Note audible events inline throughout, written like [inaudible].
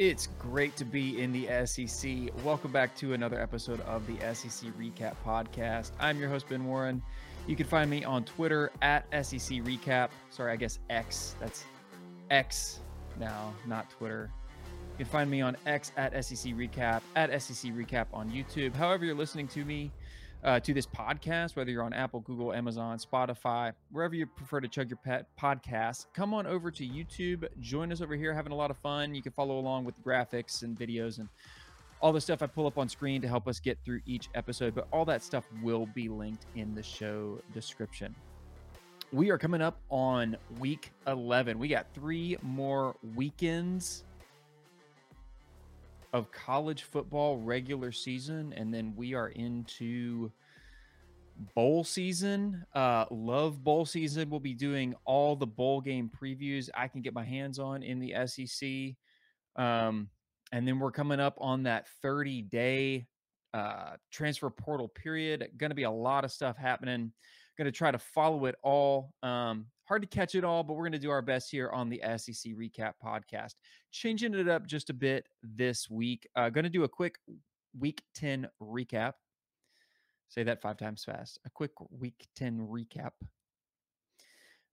It's great to be in the SEC. Welcome back to another episode of the SEC Recap Podcast. I'm your host, Ben Warren. You can find me on Twitter at SEC Recap. Sorry, I guess X. That's X now, not Twitter. You can find me on X at SEC Recap, at SEC Recap on YouTube. However, you're listening to me, uh, to this podcast, whether you're on Apple, Google, Amazon, Spotify, wherever you prefer to chug your pet podcast, come on over to YouTube. Join us over here, having a lot of fun. You can follow along with graphics and videos and all the stuff I pull up on screen to help us get through each episode. But all that stuff will be linked in the show description. We are coming up on week 11. We got three more weekends of college football regular season, and then we are into bowl season. Uh, love bowl season. We'll be doing all the bowl game previews I can get my hands on in the SEC. Um, and then we're coming up on that 30 day uh, transfer portal period. Going to be a lot of stuff happening. Going to try to follow it all. Um, hard to catch it all, but we're going to do our best here on the SEC Recap Podcast. Changing it up just a bit this week. Uh, going to do a quick Week 10 recap. Say that five times fast. A quick Week 10 recap.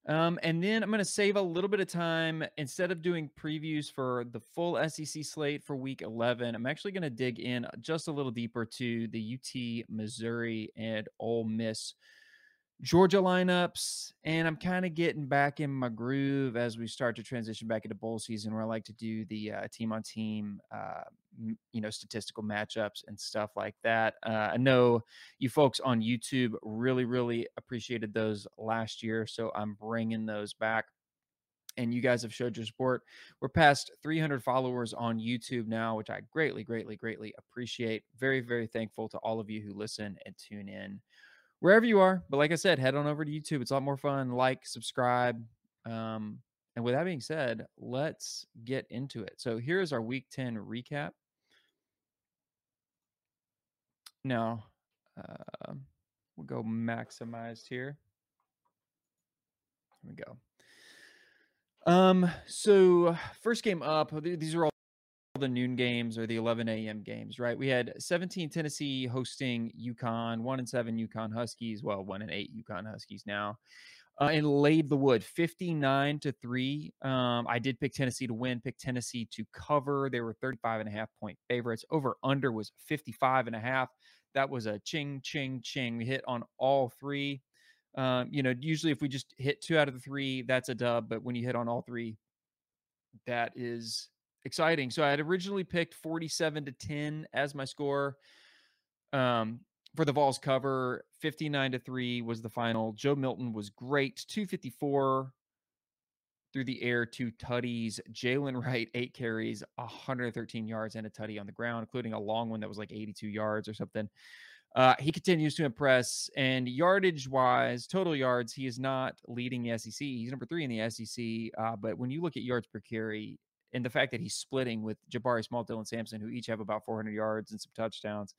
Um, and then I'm going to save a little bit of time instead of doing previews for the full SEC slate for week 11. I'm actually going to dig in just a little deeper to the UT, Missouri, and Ole Miss Georgia lineups, and I'm kind of getting back in my groove as we start to transition back into bowl season, where I like to do the uh, team on team, uh, you know, statistical matchups and stuff like that. Uh, I know you folks on YouTube really, really appreciated those last year, so I'm bringing those back. And you guys have showed your support. We're past 300 followers on YouTube now, which I greatly, greatly, greatly appreciate. Very, very thankful to all of you who listen and tune in wherever you are. But like I said, head on over to YouTube. It's a lot more fun. Like, subscribe. Um, and with that being said, let's get into it. So here's our week 10 recap. Now, uh, we'll go maximized here. Here we go. Um, so first game up, these are all the noon games or the 11 a.m. games, right? We had 17 Tennessee hosting UConn, one and seven UConn Huskies, well, one and eight UConn Huskies now, uh, and laid the wood 59 to three. Um, I did pick Tennessee to win, pick Tennessee to cover. They were 35 and a half point favorites. Over under was 55 and a half. That was a ching, ching, ching. We hit on all three. Um, you know, usually if we just hit two out of the three, that's a dub. But when you hit on all three, that is exciting. So I had originally picked 47 to 10 as my score. Um, for the Vols cover, 59 to 3 was the final. Joe Milton was great. 254 through the air, two tutties. Jaylen Wright, eight carries, 113 yards, and a tutty on the ground, including a long one that was like 82 yards or something. Uh, he continues to impress, and yardage wise, total yards, he is not leading the SEC. He's number three in the SEC. Uh, but when you look at yards per carry, and the fact that he's splitting with Jabari Small, Dylan Sampson, who each have about 400 yards and some touchdowns.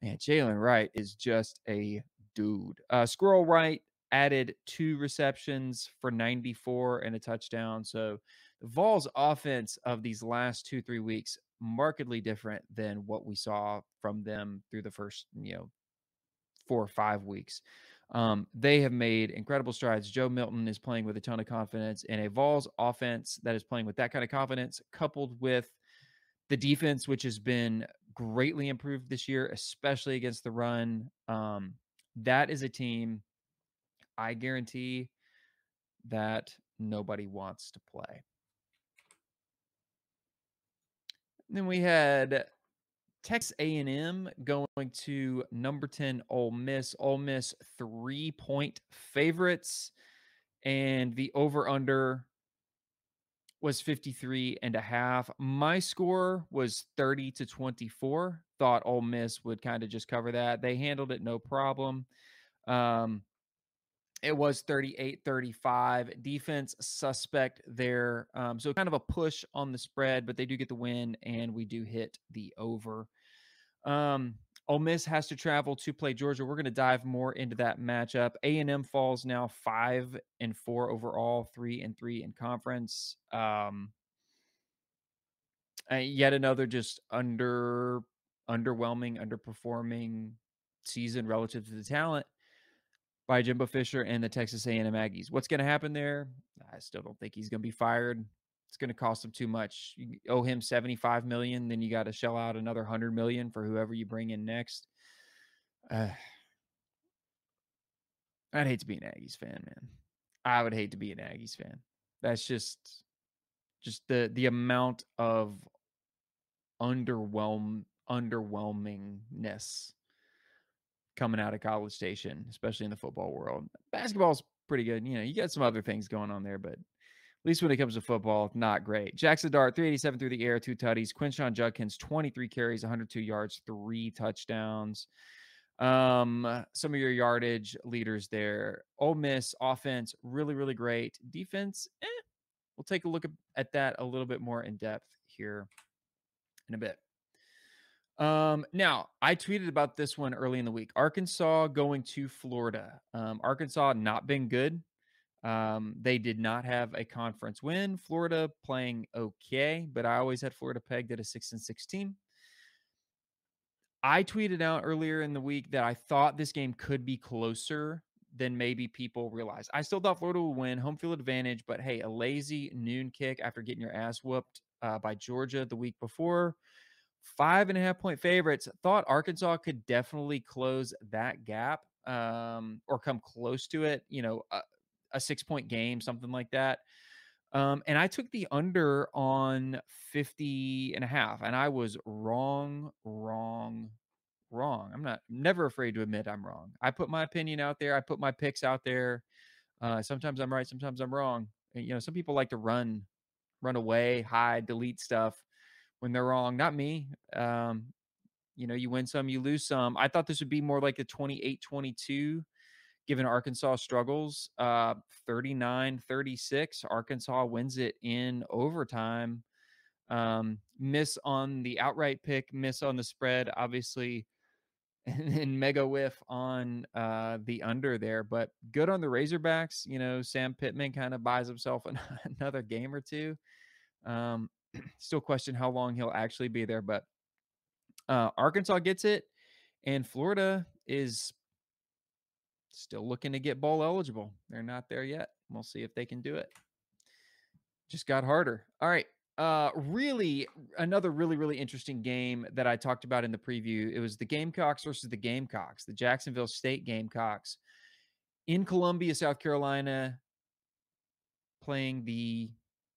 Man, Jaylen Wright is just a dude. Uh, Squirrel Wright added two receptions for 94 and a touchdown. So the Vols offense of these last two, three weeks, markedly different than what we saw from them through the first, you know, four or five weeks. Um, they have made incredible strides. Joe Milton is playing with a ton of confidence, and a Vols offense that is playing with that kind of confidence, coupled with the defense, which has been greatly improved this year, especially against the run. Um, that is a team I guarantee that nobody wants to play. Then we had Texas A&M going to number 10 Ole Miss. Ole Miss 3-point favorites and the over under was 53 and a half. My score was 30 to 24. Thought Ole Miss would kind of just cover that. They handled it no problem. Um, it was 38 35. Defense suspect there. Um, so kind of a push on the spread, but they do get the win, and we do hit the over. Um, Ole Miss has to travel to play Georgia. We're going to dive more into that matchup. A and M falls now five and four overall, three and three in conference. Um, yet another just under underwhelming, underperforming season relative to the talent by Jimbo Fisher and the Texas A&M Aggies. What's going to happen there? I still don't think he's going to be fired. It's going to cost him too much. You owe him 75 million, then you got to shell out another 100 million for whoever you bring in next. Uh, I'd hate to be an Aggies fan, man. I would hate to be an Aggies fan. That's just just the the amount of underwhelm underwhelmingness coming out of College Station, especially in the football world. Basketball's pretty good. You know, you got some other things going on there, but at least when it comes to football, not great. Jackson Dart, 387 through the air, two tutties. Quinshon Judkins, 23 carries, 102 yards, three touchdowns. Um, some of your yardage leaders there. Ole Miss offense, really, really great. Defense, eh, we'll take a look at that a little bit more in depth here in a bit. Um, now I tweeted about this one early in the week. Arkansas going to Florida. Um, Arkansas not been good. Um, they did not have a conference win. Florida playing okay, but I always had Florida pegged at a six and sixteen. I tweeted out earlier in the week that I thought this game could be closer than maybe people realize. I still thought Florida would win, home field advantage, but hey, a lazy noon kick after getting your ass whooped uh, by Georgia the week before. Five and a half point favorites. Thought Arkansas could definitely close that gap um, or come close to it. You know, a, a six point game, something like that. Um, and I took the under on 50 and a half, and I was wrong, wrong, wrong. I'm not never afraid to admit I'm wrong. I put my opinion out there, I put my picks out there. Uh, sometimes I'm right, sometimes I'm wrong. You know, some people like to run, run away, hide, delete stuff when they're wrong. Not me. Um, you know, you win some, you lose some. I thought this would be more like a 28 22 given Arkansas struggles. Uh, 39 36. Arkansas wins it in overtime. Um, miss on the outright pick, miss on the spread, obviously, [laughs] and, and mega whiff on uh, the under there. But good on the Razorbacks. You know, Sam Pittman kind of buys himself an, [laughs] another game or two. Um, [clears throat] still question how long he'll actually be there, but uh, Arkansas gets it, and Florida is still looking to get bowl eligible. They're not there yet. We'll see if they can do it. Just got harder. All right. Uh, really, another really, really interesting game that I talked about in the preview. It was the Gamecocks versus the Gamecocks, the Jacksonville State Gamecocks in Columbia, South Carolina, playing the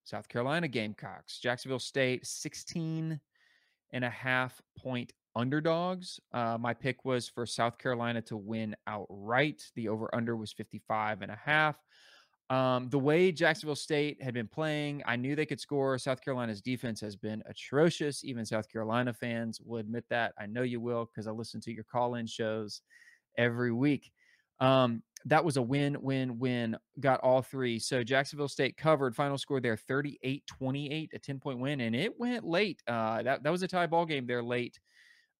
South Carolina Gamecocks. Jacksonville State, 16 and a half point underdogs. Uh, my pick was for South Carolina to win outright. The over under was 55 and a half. Um, the way Jacksonville State had been playing, I knew they could score. South Carolina's defense has been atrocious. Even South Carolina fans will admit that. I know you will because I listen to your call in shows every week. Um, that was a win, win, win. Got all three. So Jacksonville State covered. Final score there 38 28, a 10 point win. And it went late. Uh, that, that was a tie ball game there late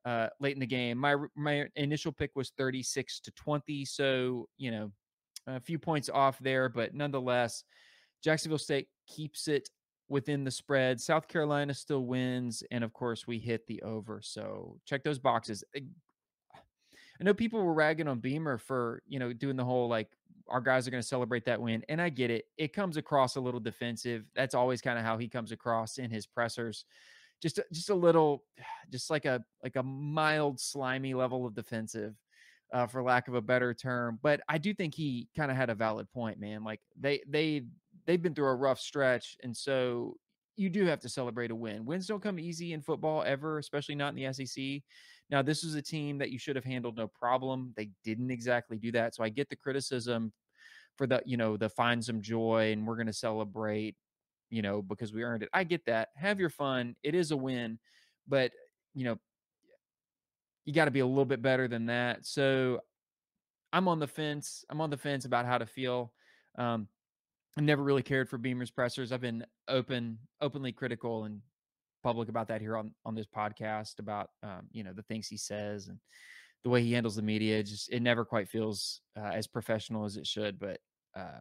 uh, late in the game. My my initial pick was 36 to 20, so you know a few points off there, but nonetheless, Jacksonville State keeps it within the spread. South Carolina still wins, and of course, we hit the over. So check those boxes. I know people were ragging on Beamer for you know doing the whole like our guys are going to celebrate that win, and I get it. It comes across a little defensive. That's always kind of how he comes across in his pressers just just a little [sighs] just like a like a mild slimy level of defensive uh, for lack of a better term but i do think he kind of had a valid point man like they they they've been through a rough stretch and so you do have to celebrate a win wins don't come easy in football ever especially not in the sec now this is a team that you should have handled no problem they didn't exactly do that so i get the criticism for the you know the find some joy and we're going to celebrate you know, because we earned it. I get that. Have your fun. It is a win, but you know, you got to be a little bit better than that. So I'm on the fence. I'm on the fence about how to feel. Um, I never really cared for Beamer's pressers. I've been open, openly critical and public about that here on on this podcast about um, you know the things he says and the way he handles the media. Just it never quite feels uh, as professional as it should. But uh,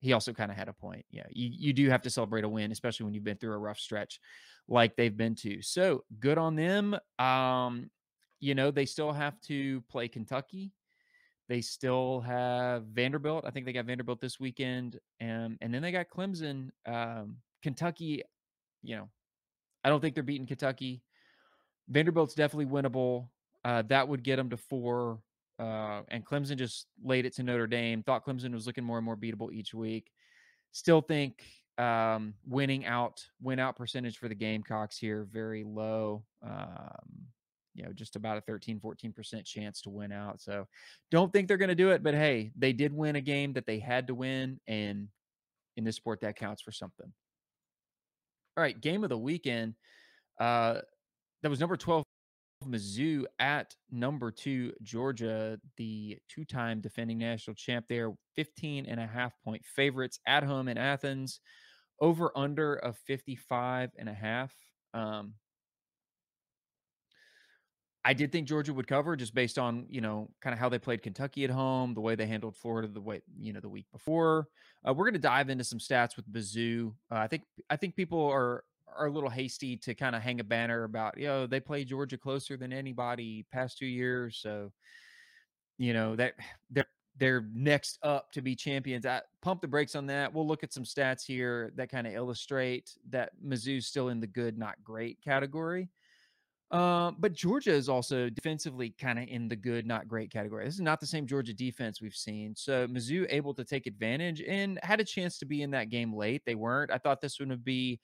he also kind of had a point. Yeah, you, you do have to celebrate a win, especially when you've been through a rough stretch like they've been to. So good on them. Um, you know, they still have to play Kentucky. They still have Vanderbilt. I think they got Vanderbilt this weekend. And and then they got Clemson. Um, Kentucky, you know, I don't think they're beating Kentucky. Vanderbilt's definitely winnable. Uh, that would get them to four. Uh, and Clemson just laid it to Notre Dame. Thought Clemson was looking more and more beatable each week. Still think um, winning out, win out percentage for the Gamecocks here very low. Um, you know, just about a 13, 14% chance to win out. So don't think they're going to do it. But hey, they did win a game that they had to win. And in this sport, that counts for something. All right, game of the weekend. Uh, that was number 12 Mizzou at number two, Georgia, the two time defending national champ there, 15 and a half point favorites at home in Athens, over under of 55 and a half. Um, I did think Georgia would cover just based on, you know, kind of how they played Kentucky at home, the way they handled Florida the way, you know, the week before. Uh, we're going to dive into some stats with Mizzou. Uh, I think I think people are are a little hasty to kind of hang a banner about, you know, they play Georgia closer than anybody past two years. So, you know, that [sighs] they're they're next up to be champions. I pump the brakes on that. We'll look at some stats here that kind of illustrate that Mizzou's still in the good, not great category. Uh, but Georgia is also defensively kind of in the good, not great category. This is not the same Georgia defense we've seen. So Mizzou able to take advantage and had a chance to be in that game late. They weren't. I thought this one would be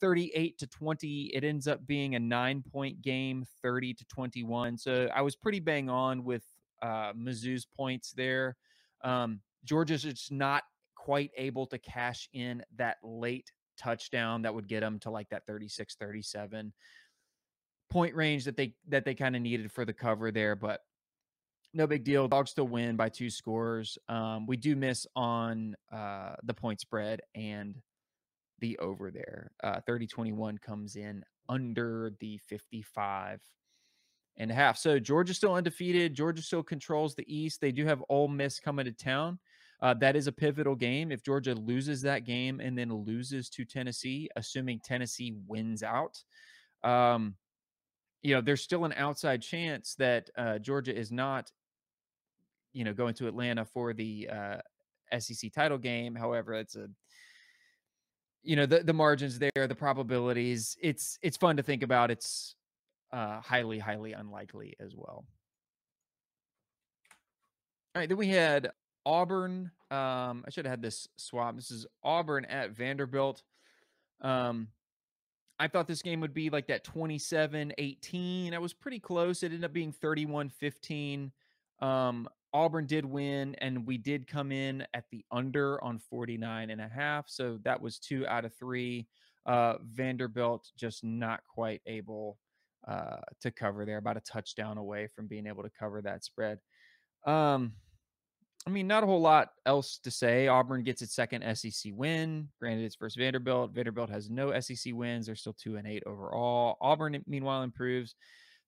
38 to 20. It ends up being a nine point game, 30 to 21. So I was pretty bang on with uh, Mizzou's points there. Um, Georgia's just not quite able to cash in that late touchdown that would get them to like that 36 37 point range that they that they kind of needed for the cover there but no big deal dogs still win by two scores um, we do miss on uh, the point spread and the over there. Uh, 30 21 comes in under the 55 and a half. So Georgia still undefeated. Georgia still controls the East. They do have Ole Miss coming to town. Uh, that is a pivotal game. If Georgia loses that game and then loses to Tennessee, assuming Tennessee wins out, um, you know, there's still an outside chance that uh, Georgia is not, you know, going to Atlanta for the uh, SEC title game. However, it's a you know the the margins there, the probabilities. It's it's fun to think about. It's uh, highly highly unlikely as well. All right, then we had Auburn. Um, I should have had this swap. This is Auburn at Vanderbilt. Um, I thought this game would be like that 27 18. I was pretty close. It ended up being 31 15. Um, Auburn did win, and we did come in at the under on 49 and a half. So that was two out of three. Uh, Vanderbilt just not quite able uh, to cover there, about a touchdown away from being able to cover that spread. Um, I mean, not a whole lot else to say. Auburn gets its second SEC win. Granted, it's versus Vanderbilt. Vanderbilt has no SEC wins. They're still two and eight overall. Auburn, meanwhile, improves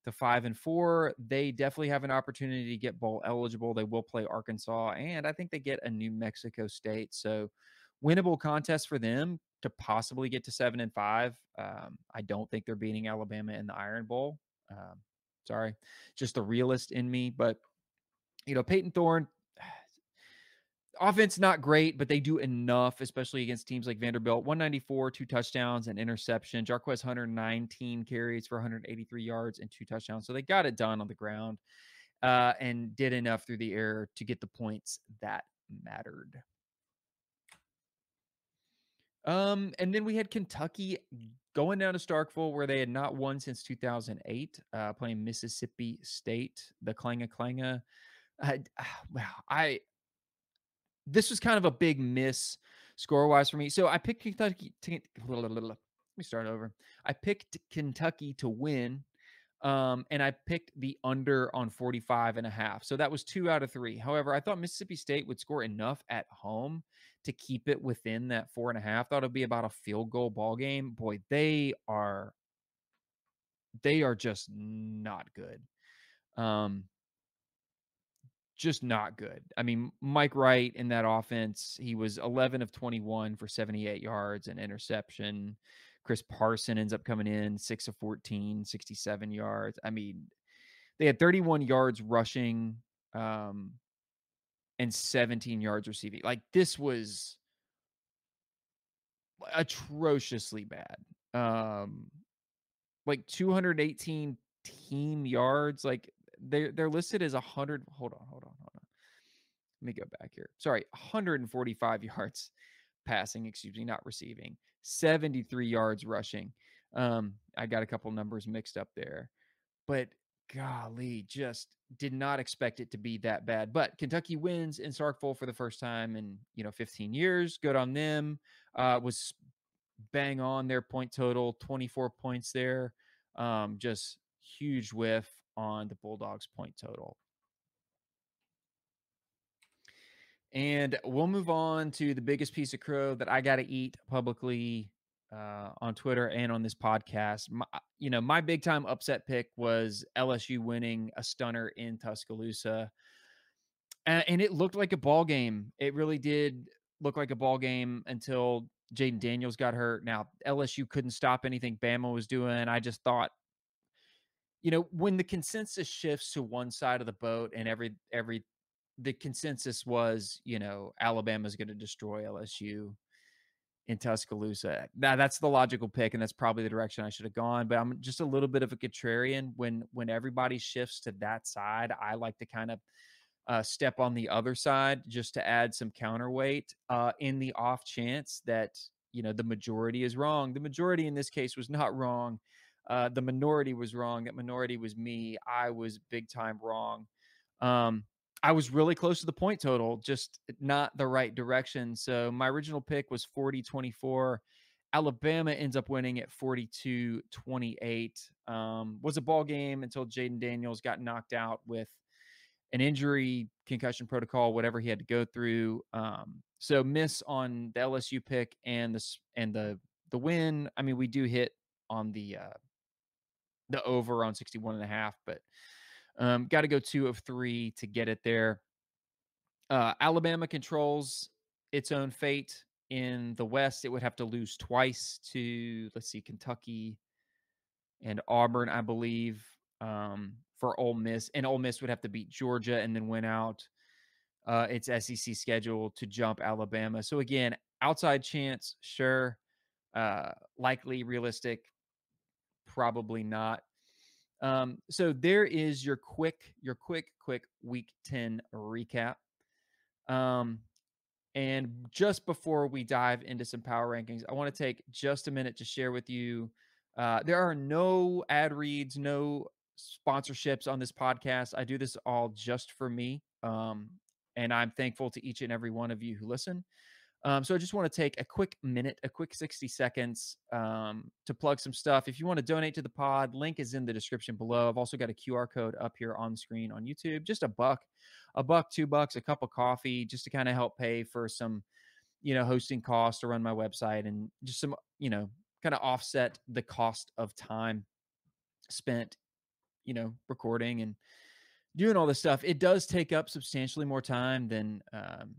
to five and four. They definitely have an opportunity to get bowl eligible. They will play Arkansas, and I think they get a New Mexico State. So, winnable contest for them to possibly get to seven and five. Um, I don't think they're beating Alabama in the Iron Bowl. Um, sorry, just the realist in me. But you know, Payton Thorne offense not great, but they do enough, especially against teams like Vanderbilt. 194, two touchdowns and interception. Jarquez Hunter 19 carries for 183 yards and two touchdowns. So they got it done on the ground uh, and did enough through the air to get the points that mattered. Um, and then we had Kentucky going down to Starkville, where they had not won since 2008, uh, playing Mississippi State, the Clanga Clanga. Uh, wow, I this was kind of a big miss score wise for me. So I picked Kentucky. To, let me start over. I picked Kentucky to win. Um, and I picked the under on 45 and a half. So that was two out of three. However, I thought Mississippi State would score enough at home to keep it within that four and a half. Thought it'd be about a field goal ball game. Boy, they are they are just not good. Um just not good. I mean, Mike Wright in that offense, he was 11 of 21 for 78 yards and interception. Chris Parson ends up coming in 6 of 14, 67 yards. I mean, they had 31 yards rushing um, and 17 yards receiving. Like this was atrociously bad. Um, like 218 team yards. Like they're they're listed as 100. Hold on, hold on, hold on. Let me go back here. Sorry, 145 [laughs] yards passing, excuse me, not receiving. 73 yards rushing. Um, I got a couple numbers mixed up there, but golly, just did not expect it to be that bad. But Kentucky wins in Starkville for the first time in you know 15 years. Good on them. Uh, was bang on their point total, 24 points there. Um, just huge whiff on the Bulldogs point total. And we'll move on to the biggest piece of crow that I got to eat publicly uh, on Twitter and on this podcast. My, you know, my big time upset pick was LSU winning a stunner in Tuscaloosa, and, and it looked like a ball game. It really did look like a ball game until Jayden Daniels got hurt. Now LSU couldn't stop anything Bama was doing. I just thought, you know, when the consensus shifts to one side of the boat, and every every the consensus was, you know, Alabama's going to destroy LSU in Tuscaloosa. Now that's the logical pick, and that's probably the direction I should have gone. But I'm just a little bit of a contrarian when when everybody shifts to that side. I like to kind of uh, step on the other side just to add some counterweight uh, in the off chance that you know the majority is wrong. The majority in this case was not wrong. Uh, the minority was wrong. That minority was me. I was big time wrong. Um, I was really close to the point total, just not the right direction. So my original pick was 40 24. Alabama ends up winning at 42 28. Um, was a ball game until Jayden Daniels got knocked out with an injury, concussion protocol, whatever he had to go through. Um, so miss on the LSU pick and the and the the win. I mean, we do hit on the uh, the over on 61 and a half, but um, got to go two of three to get it there. Uh, Alabama controls its own fate in the West. It would have to lose twice to, let's see, Kentucky and Auburn, I believe, um, for Ole Miss. And Ole Miss would have to beat Georgia and then win out uh, its SEC schedule to jump Alabama. So, again, outside chance, sure. Uh, likely, realistic, probably not. Um, so there is your quick, your quick, quick week 10 recap. Um, and just before we dive into some power rankings, I want to take just a minute to share with you. Uh, there are no ad reads, no sponsorships on this podcast. I do this all just for me. Um, and I'm thankful to each and every one of you who listen. Um, so I just want to take a quick minute, a quick 60 seconds um, to plug some stuff. If you want to donate to the pod, link is in the description below. I've also got a QR code up here on screen on YouTube. Just a buck, a buck, two bucks, a cup of coffee, just to kind of help pay for some, you know, hosting costs to run my website and just some, you know, kind of offset the cost of time spent, you know, recording and doing all this stuff. It does take up substantially more time than um,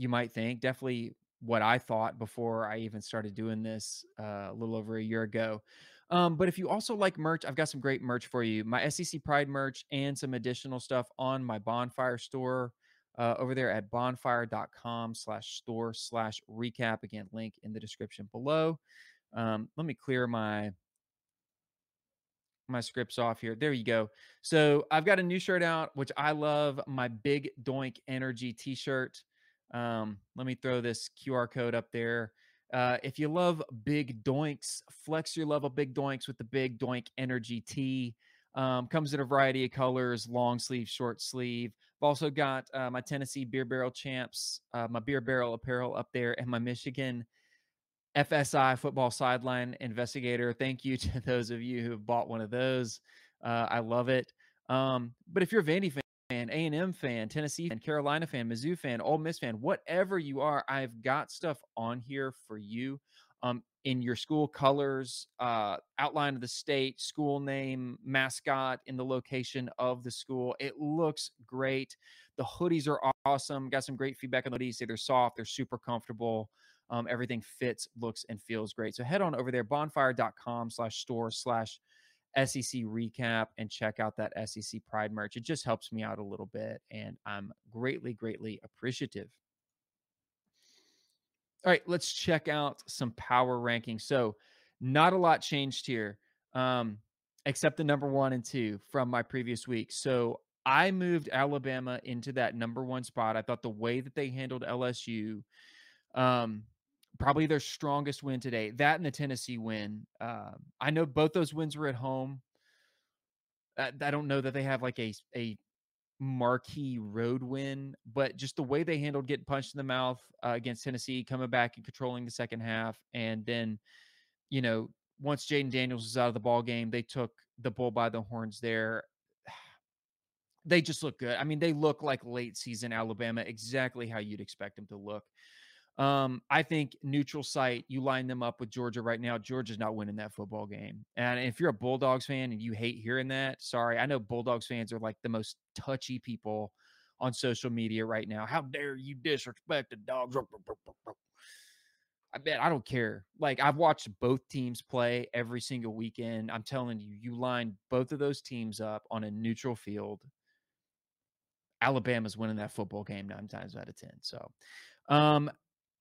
you might think. Definitely what I thought before I even started doing this uh, a little over a year ago. Um, but if you also like merch, I've got some great merch for you. My SEC Pride merch and some additional stuff on my Bonfire store uh, over there at bonfire.com slash store slash recap. Again, link in the description below. Um, let me clear my my scripts off here. There you go. So I've got a new shirt out, which I love. My Big Doink Energy t-shirt. Um, let me throw this QR code up there. Uh, if you love big doinks, flex your love of big doinks with the Big Doink Energy Tee. Um, comes in a variety of colors, long sleeve, short sleeve. I've also got uh, my Tennessee Beer Barrel Champs, uh, my Beer Barrel apparel up there, and my Michigan FSI football sideline investigator. Thank you [laughs] to those of you who have bought one of those. Uh, I love it. Um, but if you're a Vandy fan, fan, A&M fan, Tennessee fan, Carolina fan, Mizzou fan, Ole Miss fan, whatever you are, I've got stuff on here for you. um, in your school colors, uh, outline of the state, school name, mascot, in the location of the school. It looks great. The hoodies are awesome. Got some great feedback on the hoodies. Say they're soft, they're super comfortable. Um, everything fits, looks, and feels great. So head on over there, bonfire.com slash store slash SEC recap and check out that SEC Pride merch. It just helps me out a little bit, and I'm greatly, greatly appreciative. All right, let's check out some power rankings. So, not a lot changed here, um, except the number one and two from my previous week. So, I moved Alabama into that number one spot. I thought the way that they handled LSU, um, probably their strongest win today. That and the Tennessee win. Uh, I know both those wins were at home. I, I don't know that they have like a a marquee road win, but just the way they handled getting punched in the mouth uh, against Tennessee, coming back and controlling the second half, and then you know once Jayden Daniels was out of the ball game, they took the bull by the horns there. [sighs] They just look good. I mean, they look like late season Alabama, exactly how you'd expect them to look. Um, I think neutral site, you line them up with Georgia right now. Georgia's not winning that football game. And if you're a Bulldogs fan and you hate hearing that, sorry. I know Bulldogs fans are like the most touchy people on social media right now. How dare you disrespect the dogs? I bet I don't care. Like I've watched both teams play every single weekend. I'm telling you, you line both of those teams up on a neutral field. Alabama's winning that football game nine times out of ten. So, um,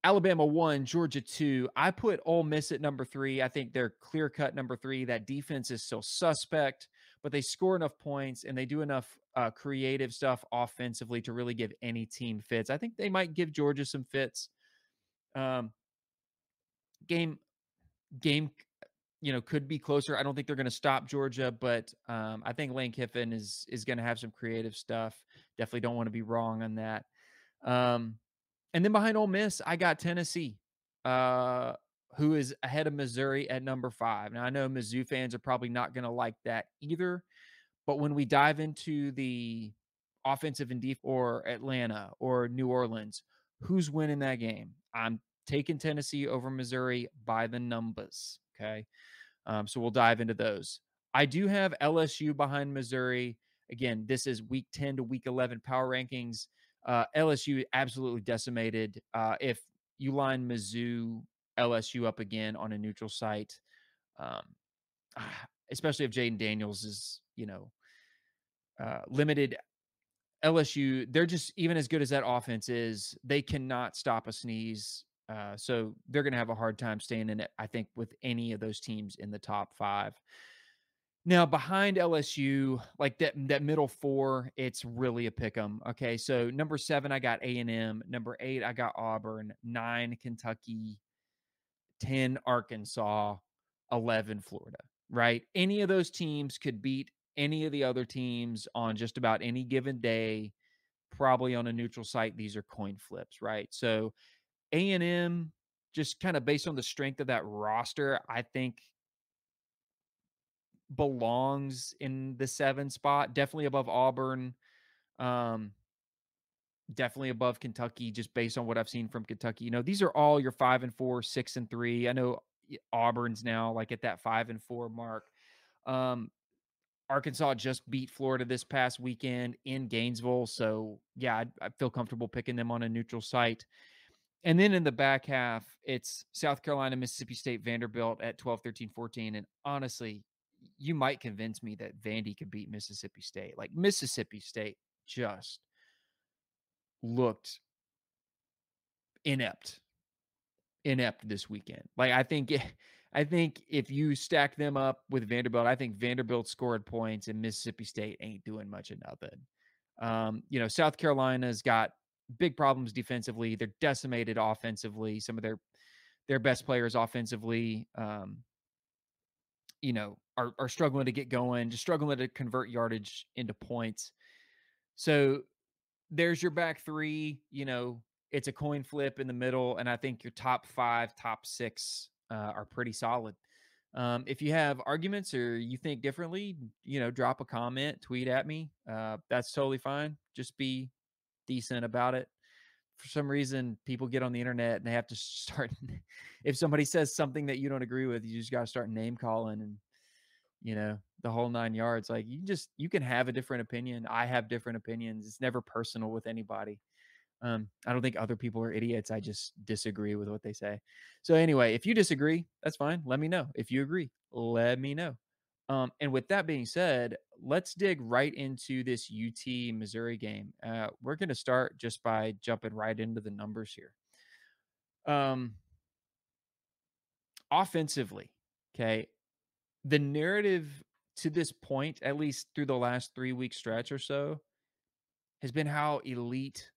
Alabama one, Georgia two. I put Ole Miss at number three. I think they're clear cut number three. That defense is still suspect, but they score enough points and they do enough uh, creative stuff offensively to really give any team fits. I think they might give Georgia some fits. Um, game, game, you know, could be closer. I don't think they're going to stop Georgia, but um, I think Lane Kiffin is is going to have some creative stuff. Definitely don't want to be wrong on that. Um, and then behind Ole Miss, I got Tennessee, uh, who is ahead of Missouri at number five. Now I know Mizzou fans are probably not going to like that either, but when we dive into the offensive and deep or Atlanta or New Orleans, who's winning that game? I'm taking Tennessee over Missouri by the numbers. Okay. Um, so we'll dive into those. I do have LSU behind Missouri. Again, this is week 10 to week 11 power rankings. Uh, LSU absolutely decimated. Uh, if you line Mizzou, LSU up again on a neutral site, um, especially if Jayden Daniels is, you know, uh, limited. LSU, they're just even as good as that offense is, they cannot stop a sneeze. Uh, so they're going to have a hard time staying in it, I think, with any of those teams in the top five. Now behind LSU, like that that middle four, it's really a pick 'em. Okay, so number seven, I got A and M. Number eight, I got Auburn. Nine, Kentucky. Ten, Arkansas. Eleven, Florida. Right? Any of those teams could beat any of the other teams on just about any given day. Probably on a neutral site. These are coin flips, right? So A and M, just kind of based on the strength of that roster, I think belongs in the seven spot, definitely above Auburn. Um, definitely above Kentucky, just based on what I've seen from Kentucky. You know, these are all your five and four, six and three. I know Auburn's now like at that five and four mark. Um, Arkansas just beat Florida this past weekend in Gainesville. So, yeah, I, I feel comfortable picking them on a neutral site. And then in the back half, it's South Carolina, Mississippi State, Vanderbilt at 12, 13, 14. And honestly, you might convince me that Vandy could beat Mississippi State. Like Mississippi State just looked inept, inept this weekend. Like I think, I think if you stack them up with Vanderbilt, I think Vanderbilt scored points and Mississippi State ain't doing much of nothing. Um, you know, South Carolina's got big problems defensively. They're decimated offensively. Some of their their best players offensively. Um, you know, are are struggling to get going, just struggling to convert yardage into points. So there's your back three. You know, it's a coin flip in the middle, and I think your top five, top six uh, are pretty solid. Um, if you have arguments or you think differently, you know, drop a comment, tweet at me. Uh, that's totally fine. Just be decent about it. For some reason people get on the internet and they have to [laughs] start if somebody says something that you don't agree with, you just got to start name calling and you know, the whole 9 yards. Like you just you can have a different opinion. I have different opinions. It's never personal with anybody. Um, I don't think other people are idiots. I just disagree with what they say. So anyway, if you disagree, that's fine. Let me know. If you agree, let me know. Um, and with that being said, let's dig right into this UT Missouri game. Uh, we're going to start just by jumping right into the numbers here. Um, offensively, okay, the narrative to this point, at least through the last three week stretch or so, has been how elite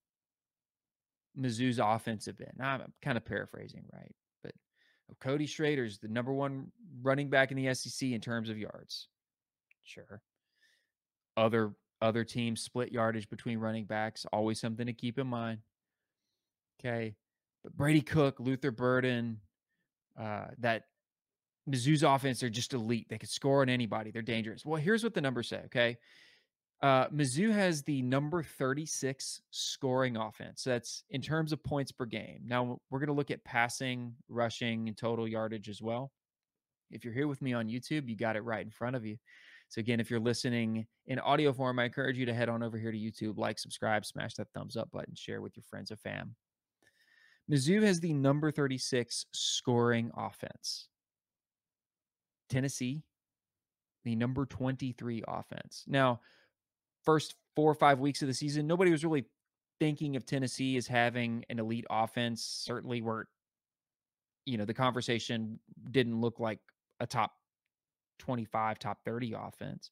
Mizzou's offense have been. I'm kind of paraphrasing, right? Cody Schrader's the number one running back in the SEC in terms of yards. Sure. Other other teams split yardage between running backs, always something to keep in mind. Okay. But Brady Cook, Luther Burden, uh, that Mizzou's offense are just elite. They could score on anybody. They're dangerous. Well, here's what the numbers say. Okay. Uh, Mizzou has the number 36 scoring offense. So that's in terms of points per game. Now we're going to look at passing, rushing, and total yardage as well. If you're here with me on YouTube, you got it right in front of you. So again, if you're listening in audio form, I encourage you to head on over here to YouTube, like, subscribe, smash that thumbs up button, share with your friends and fam. Mizzou has the number 36 scoring offense. Tennessee, the number 23 offense. Now, first four or five weeks of the season, nobody was really thinking of Tennessee as having an elite offense. Certainly, were you know the conversation didn't look like a top 25, top 30 offense.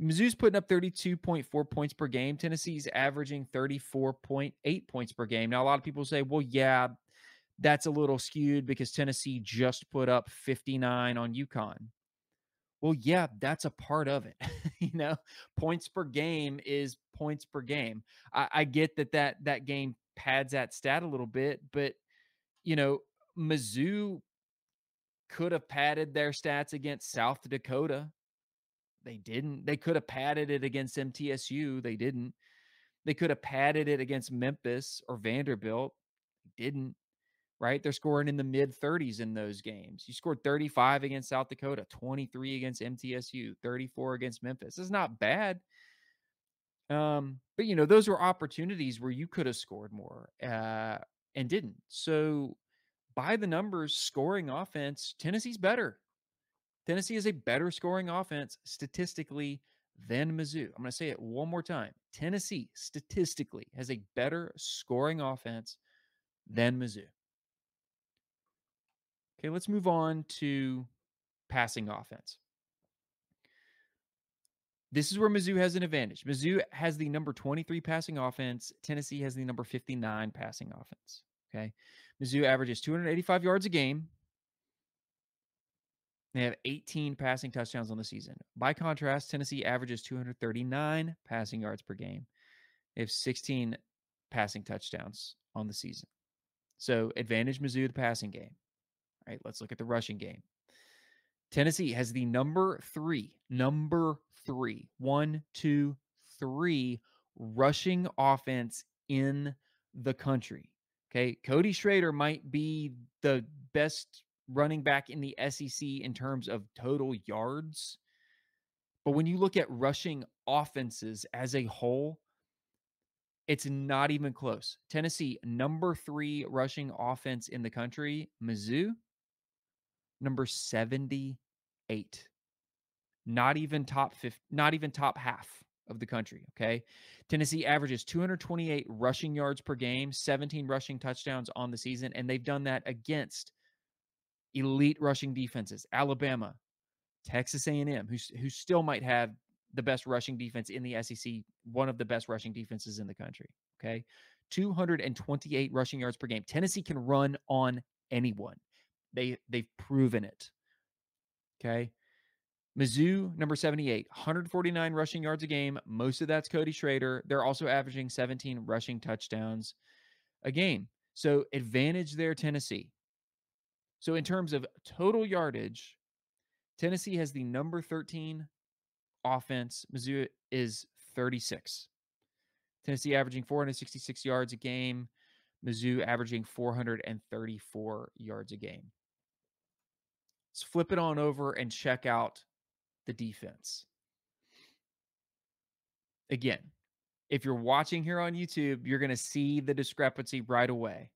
Mizzou's putting up 32.4 points per game. Tennessee's averaging 34.8 points per game. Now, a lot of people say, well, yeah, that's a little skewed because Tennessee just put up 59 on UConn. Well, yeah, that's a part of it. [laughs] you know, points per game is points per game. I, I get that that that game pads that stat a little bit, but you know, Mizzou could have padded their stats against South Dakota. They didn't. They could have padded it against MTSU. They didn't. They could have padded it against Memphis or Vanderbilt. Didn't right? They're scoring in the mid 30s in those games. You scored 35 against South Dakota, 23 against MTSU, 34 against Memphis. It's not bad. Um, but you know, those were opportunities where you could have scored more uh, and didn't. So by the numbers, scoring offense, Tennessee's better. Tennessee is a better scoring offense statistically than Mizzou. I'm going to say it one more time. Tennessee statistically has a better scoring offense than Mizzou. Okay, let's move on to passing offense. This is where Mizzou has an advantage. Mizzou has the number 23 passing offense. Tennessee has the number 59 passing offense. Okay. Mizzou averages 285 yards a game. They have 18 passing touchdowns on the season. By contrast, Tennessee averages 239 passing yards per game. They have 16 passing touchdowns on the season. So, advantage Mizzou the passing game right? Let's look at the rushing game. Tennessee has the number three, number three, one, two, three rushing offense in the country. Okay. Cody Schrader might be the best running back in the SEC in terms of total yards. But when you look at rushing offenses as a whole, it's not even close. Tennessee, number three rushing offense in the country. Mizzou, number 78. Not even top 50, not even top half of the country. Okay. Tennessee averages 228 rushing yards per game, 17 rushing touchdowns on the season, and they've done that against elite rushing defenses. Alabama, Texas A&M, who, who still might have the best rushing defense in the SEC, one of the best rushing defenses in the country. Okay. 228 rushing yards per game. Tennessee can run on anyone. They they've proven it. Okay. Mizzou, number 78, 149 rushing yards a game. Most of that's Cody Schrader. They're also averaging 17 rushing touchdowns a game. So advantage there, Tennessee. So in terms of total yardage, Tennessee has the number 13 offense. Mizzou is 36. Tennessee averaging 466 yards a game. Mizzou averaging 434 yards a game. Let's flip it on over and check out the defense. Again, if you're watching here on YouTube, you're going to see the discrepancy right away.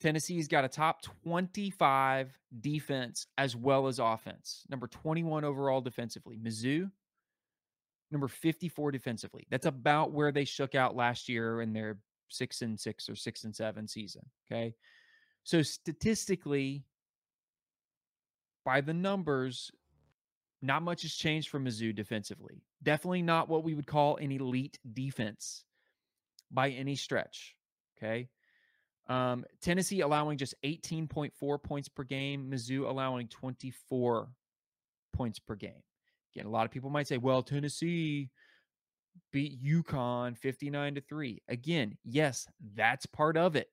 Tennessee's got a top 25 defense as well as offense. Number 21 overall defensively. Mizzou, number 54 defensively. That's about where they shook out last year in their six and six or six and seven season. Okay. So statistically, by the numbers, not much has changed for Mizzou defensively. Definitely not what we would call an elite defense by any stretch. Okay. Um, Tennessee allowing just 18.4 points per game, Mizzou allowing 24 points per game. Again, a lot of people might say, well, Tennessee beat UConn 59 to 3. Again, yes, that's part of it.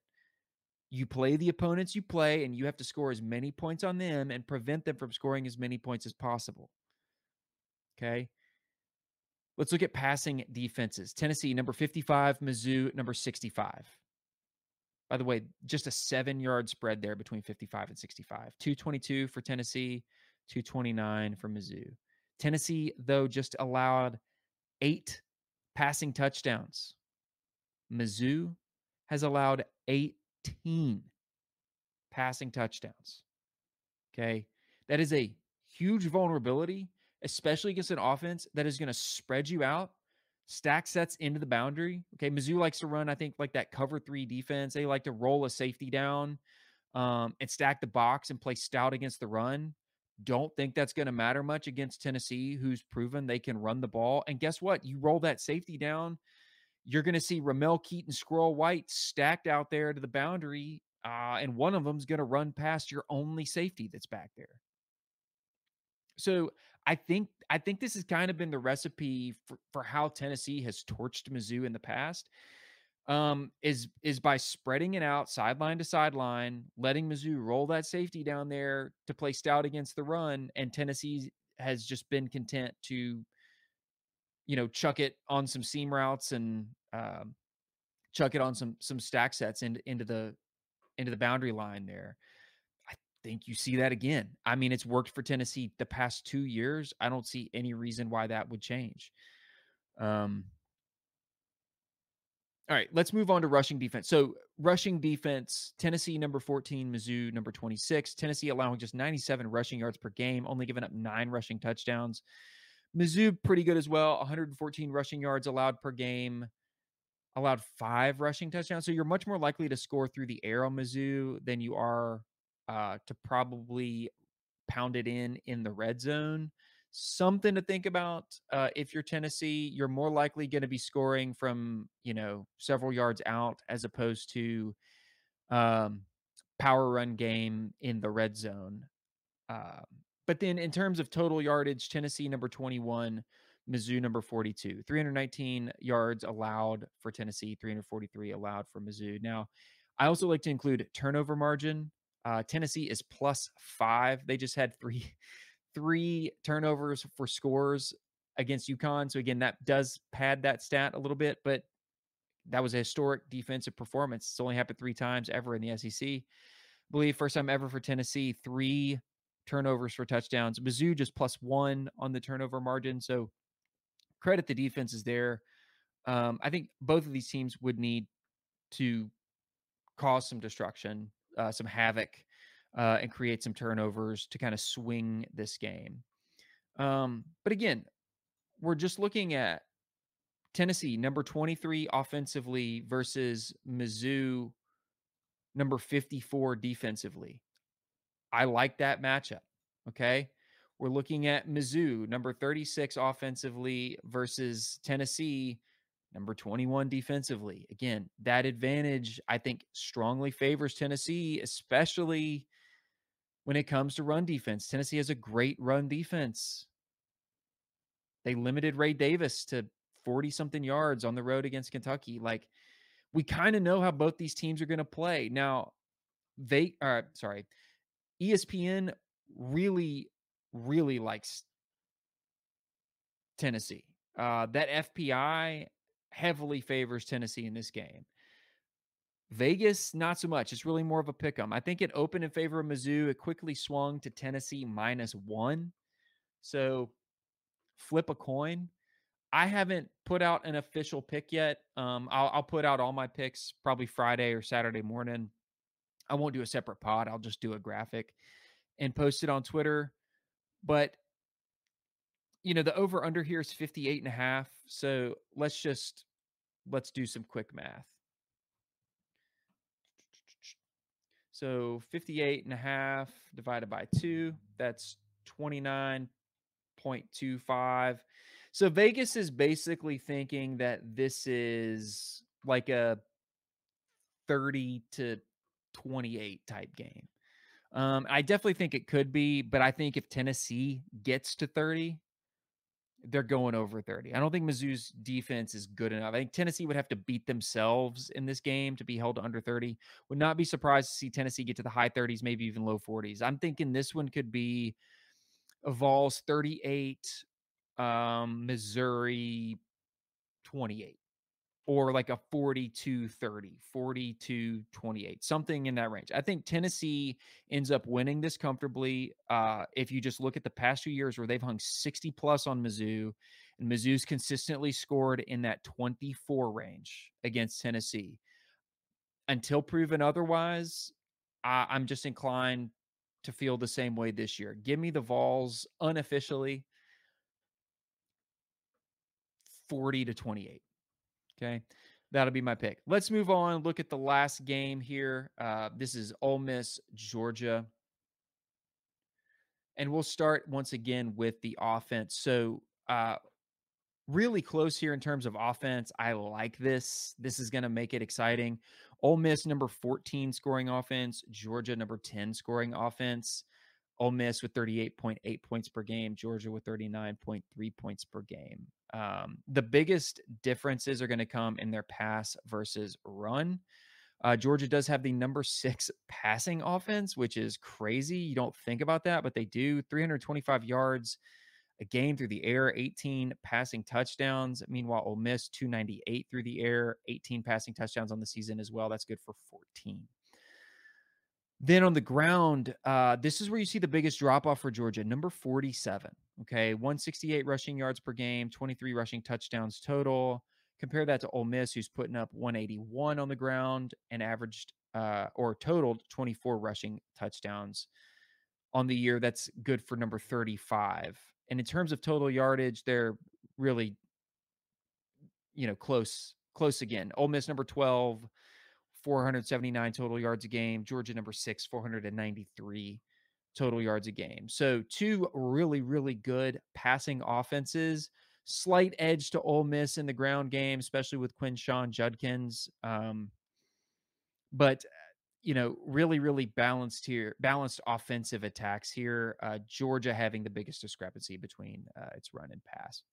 You play the opponents you play, and you have to score as many points on them and prevent them from scoring as many points as possible. Okay. Let's look at passing defenses. Tennessee, number 55, Mizzou, number 65. By the way, just a seven yard spread there between 55 and 65. 222 for Tennessee, 229 for Mizzou. Tennessee, though, just allowed eight passing touchdowns. Mizzou has allowed 18 passing touchdowns. Okay. That is a huge vulnerability, especially against an offense that is going to spread you out, stack sets into the boundary. Okay. Mizzou likes to run, I think, like that cover three defense. They like to roll a safety down um, and stack the box and play stout against the run. Don't think that's going to matter much against Tennessee, who's proven they can run the ball. And guess what? You roll that safety down, you're going to see Ramel Keyton, Squirrel White stacked out there to the boundary, uh, and one of them's going to run past your only safety that's back there. So I think I think this has kind of been the recipe for, for how Tennessee has torched Mizzou in the past um, is is by spreading it out sideline to sideline, letting Mizzou roll that safety down there to play stout against the run, and Tennessee has just been content to, you know, chuck it on some seam routes and um, chuck it on some some stack sets into into the into the boundary line there. I think you see that again. I mean, it's worked for Tennessee the past two years. I don't see any reason why that would change. Um, all right, let's move on to rushing defense. So, rushing defense, Tennessee number 14, Mizzou number 26. Tennessee allowing just 97 rushing yards per game, only giving up nine rushing touchdowns. Mizzou pretty good as well, 114 rushing yards allowed per game, allowed five rushing touchdowns. So, you're much more likely to score through the air on Mizzou than you are uh, to probably pound it in in the red zone something to think about uh, if you're Tennessee. You're more likely going to be scoring from you know several yards out as opposed to um, power run game in the red zone. Uh, but then in terms of total yardage, Tennessee number 21, Mizzou number 42. 319 yards allowed for Tennessee, 343 allowed for Mizzou. Now, I also like to include turnover margin. Uh, Tennessee is plus five. They just had three [laughs] three turnovers for scores against UConn. So again, that does pad that stat a little bit, but that was a historic defensive performance. It's only happened three times ever in the SEC. I believe first time ever for Tennessee, three turnovers for touchdowns. Mizzou just plus one on the turnover margin. So credit the defense is there. Um, I think both of these teams would need to cause some destruction, uh, some havoc uh, and create some turnovers to kind of swing this game. Um, but again, we're just looking at Tennessee, number 23 offensively versus Mizzou, number 54 defensively. I like that matchup. Okay. We're looking at Mizzou, number 36 offensively versus Tennessee, number 21 defensively. Again, that advantage, I think, strongly favors Tennessee, especially when it comes to run defense. Tennessee has a great run defense. They limited Ray Davis to 40 something yards on the road against Kentucky. Like we kind of know how both these teams are going to play. Now, they are uh, sorry. ESPN really really likes Tennessee. Uh, that FPI heavily favors Tennessee in this game. Vegas, not so much. It's really more of a pick 'em. I think it opened in favor of Mizzou. It quickly swung to Tennessee minus one. So flip a coin. I haven't put out an official pick yet. Um, I'll, I'll put out all my picks probably Friday or Saturday morning. I won't do a separate pod. I'll just do a graphic and post it on Twitter. But you know, the over under here is 58 and a half. So let's just let's do some quick math. So 58 and a half divided by two, that's 29.25. So Vegas is basically thinking that this is like a 30 to 28 type game. Um, I definitely think it could be, but I think if Tennessee gets to 30, they're going over 30. I don't think Mizzou's defense is good enough. I think Tennessee would have to beat themselves in this game to be held under 30. Would not be surprised to see Tennessee get to the high 30s, maybe even low 40s. I'm thinking this one could be Vols 38, um, Missouri 28 or like a 42 30, 42 28, something in that range. I think Tennessee ends up winning this comfortably. Uh, if you just look at the past few years where they've hung 60 plus on Mizzou, and Mizzou's consistently scored in that 24 range against Tennessee. Until proven otherwise, I, I'm just inclined to feel the same way this year. Give me the Vols unofficially 40 to 28. Okay. That'll be my pick. Let's move on. Look at the last game here. Uh, this is Ole Miss, Georgia. And we'll start once again with the offense. So, uh, really close here in terms of offense. I like this. This is going to make it exciting. Ole Miss, number 14 scoring offense, Georgia, number 10 scoring offense. Ole Miss with 38.8 points per game, Georgia with 39.3 points per game. Um, the biggest differences are going to come in their pass versus run. Uh, Georgia does have the number six [laughs] passing offense, which is crazy. You don't think about that, but they do 325 yards a game through the air, 18 passing touchdowns. Meanwhile, Ole Miss 298 through the air, 18 passing touchdowns on the season as well. That's good for 14. Then on the ground, uh, this is where you see the biggest drop off for Georgia, number 47. Okay, 168 rushing yards per game, 23 rushing touchdowns total. Compare that to Ole Miss, who's putting up 181 on the ground and averaged uh, or totaled 24 rushing touchdowns on the year. That's good for number 35. And in terms of total yardage, they're really, you know, close, close again. Ole Miss number 12, 479 total yards a game. Georgia number six, 493 total yards a game. So two really, really good passing offenses. Slight edge to Ole Miss in the ground game, especially with Quinshon Judkins. Um, but you know, really, really balanced here, balanced offensive attacks here. Uh, Georgia having the biggest discrepancy between uh, its run and pass.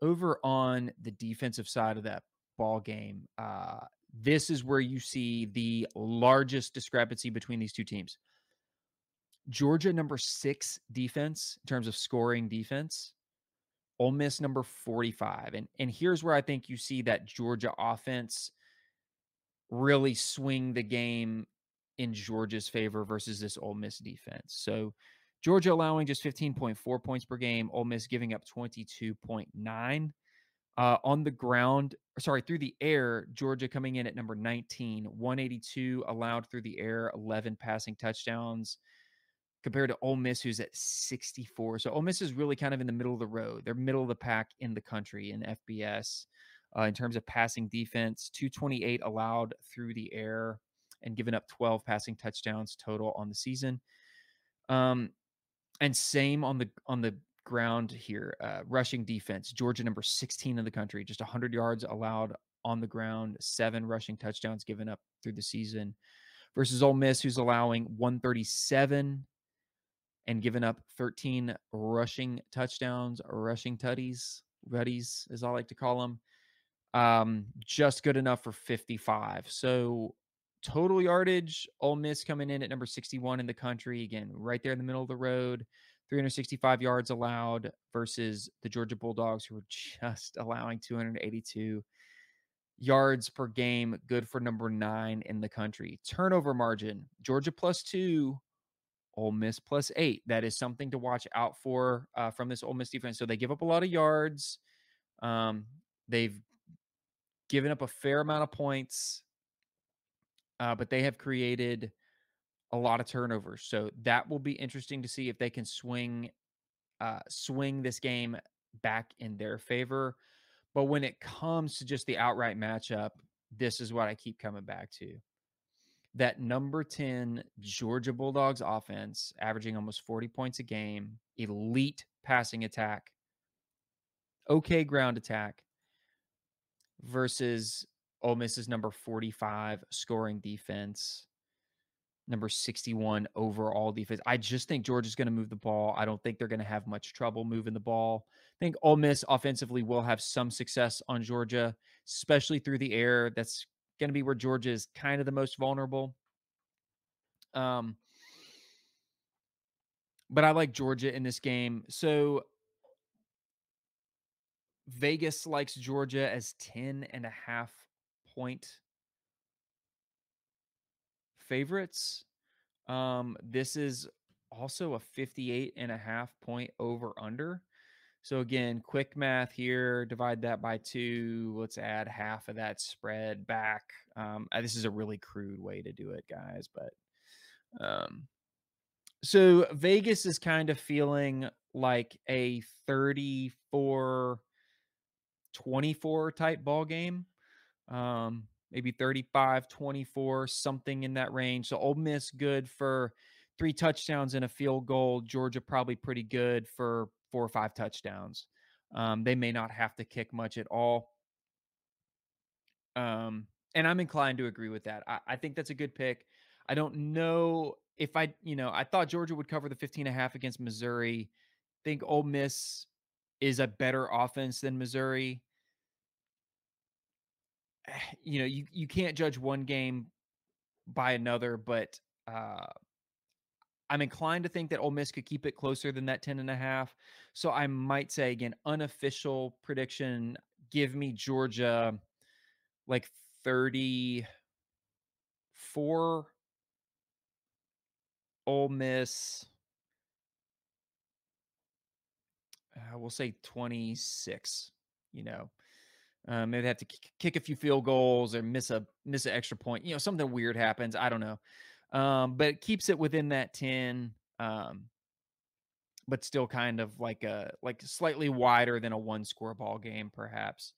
Over on the defensive side of that ball game, uh, this is where you see the largest discrepancy between these two teams. Georgia number six defense in terms of scoring defense. Ole Miss number 45. And and here's where I think you see that Georgia offense really swing the game in Georgia's favor versus this Ole Miss defense. So Georgia allowing just 15.4 points per game, Ole Miss giving up 22.9. Uh, on the ground, sorry, through the air, Georgia coming in at number 19, 182 allowed through the air, 11 passing touchdowns compared to Ole Miss, who's at 64. So Ole Miss is really kind of in the middle of the road. They're middle of the pack in the country in FBS uh, in terms of passing defense, 228 allowed through the air and given up 12 passing touchdowns total on the season. Um, and same on the on the ground here. Uh, rushing defense, Georgia number 16 in the country, just 100 yards allowed on the ground, seven rushing touchdowns given up through the season, versus Ole Miss, who's allowing 137 and given up 13 rushing touchdowns, rushing tutties, ruddies, as I like to call them. Um, just good enough for 55. So total yardage, Ole Miss coming in at number 61 in the country. Again, right there in the middle of the road. 365 yards allowed versus the Georgia Bulldogs, who were just [laughs] allowing 282. yards per game, good for number nine in the country. Turnover margin, Georgia plus two, Ole Miss plus eight. That is something to watch out for uh, from this Ole Miss defense. So they give up a lot of yards. Um, they've given up a fair amount of points, uh, but they have created a lot of turnovers. So that will be interesting to see if they can swing uh, swing this game back in their favor. But when it comes to just the outright matchup, this is what I keep coming back to. That number 10 Georgia Bulldogs offense, averaging almost 40 points a game, elite passing attack, okay ground attack, versus Ole Miss's number 45 scoring defense, number 61 overall defense. I just think Georgia's going to move the ball. I don't think they're going to have much trouble moving the ball. I think Ole Miss offensively will have some success on Georgia, especially through the air. That's going to be where Georgia is kind of the most vulnerable. Um, but I like Georgia in this game. So Vegas likes Georgia as 10 and a half point favorites. Um, this is also a 58 and a half point over under. So again, quick math here, divide that by two. Let's add half of that spread back. Um, uh, this is a really crude way to do it, guys, but um, so Vegas is kind of feeling like a 34 24 type ball game. Um, maybe 35 24, something in that range. So Ole Miss good for three touchdowns and a field goal. Georgia probably pretty good for four or five touchdowns. Um, they may not have to kick much at all. Um, and I'm inclined to agree with that. I, I think that's a good pick. I don't know if I, you know, I thought Georgia would cover the 15 and a half against Missouri. I think Ole Miss is a better offense than Missouri. [sighs] You know, you, you can't judge one game by another, but uh, I'm inclined to think that Ole Miss could keep it closer than that 10 and a half. So I might say again, unofficial prediction, give me Georgia like 34 Ole Miss uh, we'll say 26, you know. Um, maybe they have to kick a few field goals or miss a miss an extra point. You know, something weird happens. I don't know um, but it keeps it within that 10 um, but still kind of like a like slightly wider than a one score ball game perhaps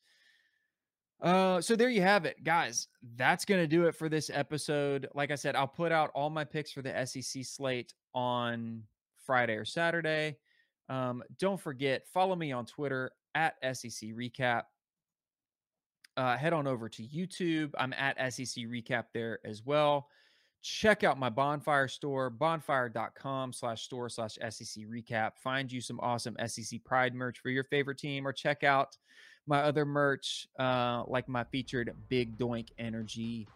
uh so there you have it guys that's gonna do it for this episode like i said i'll put out all my picks for the sec slate on friday or saturday um don't forget follow me on twitter at sec recap uh, head on over to youtube. I'm at sec recap there as well. Check out my bonfire store bonfire.com slash store slash sec recap. Find you some awesome sec pride merch for your favorite team or check out my other merch uh, like my featured big doink energy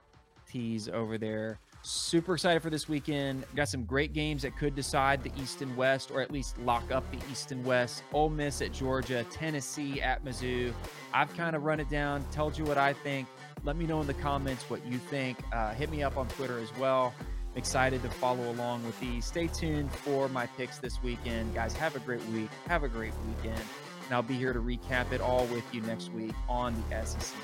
tees over there super excited for this weekend got some great games that could decide the east and west or at least lock up the east and west Ole Miss at georgia tennessee at mizzou i've kind of run it down told you what i think let me know in the comments what you think. Uh, hit me up on Twitter as well. Excited to follow along with these. Stay tuned for my picks this weekend. Guys, have a great week. Have a great weekend. And I'll be here to recap it all with you next week on the SEC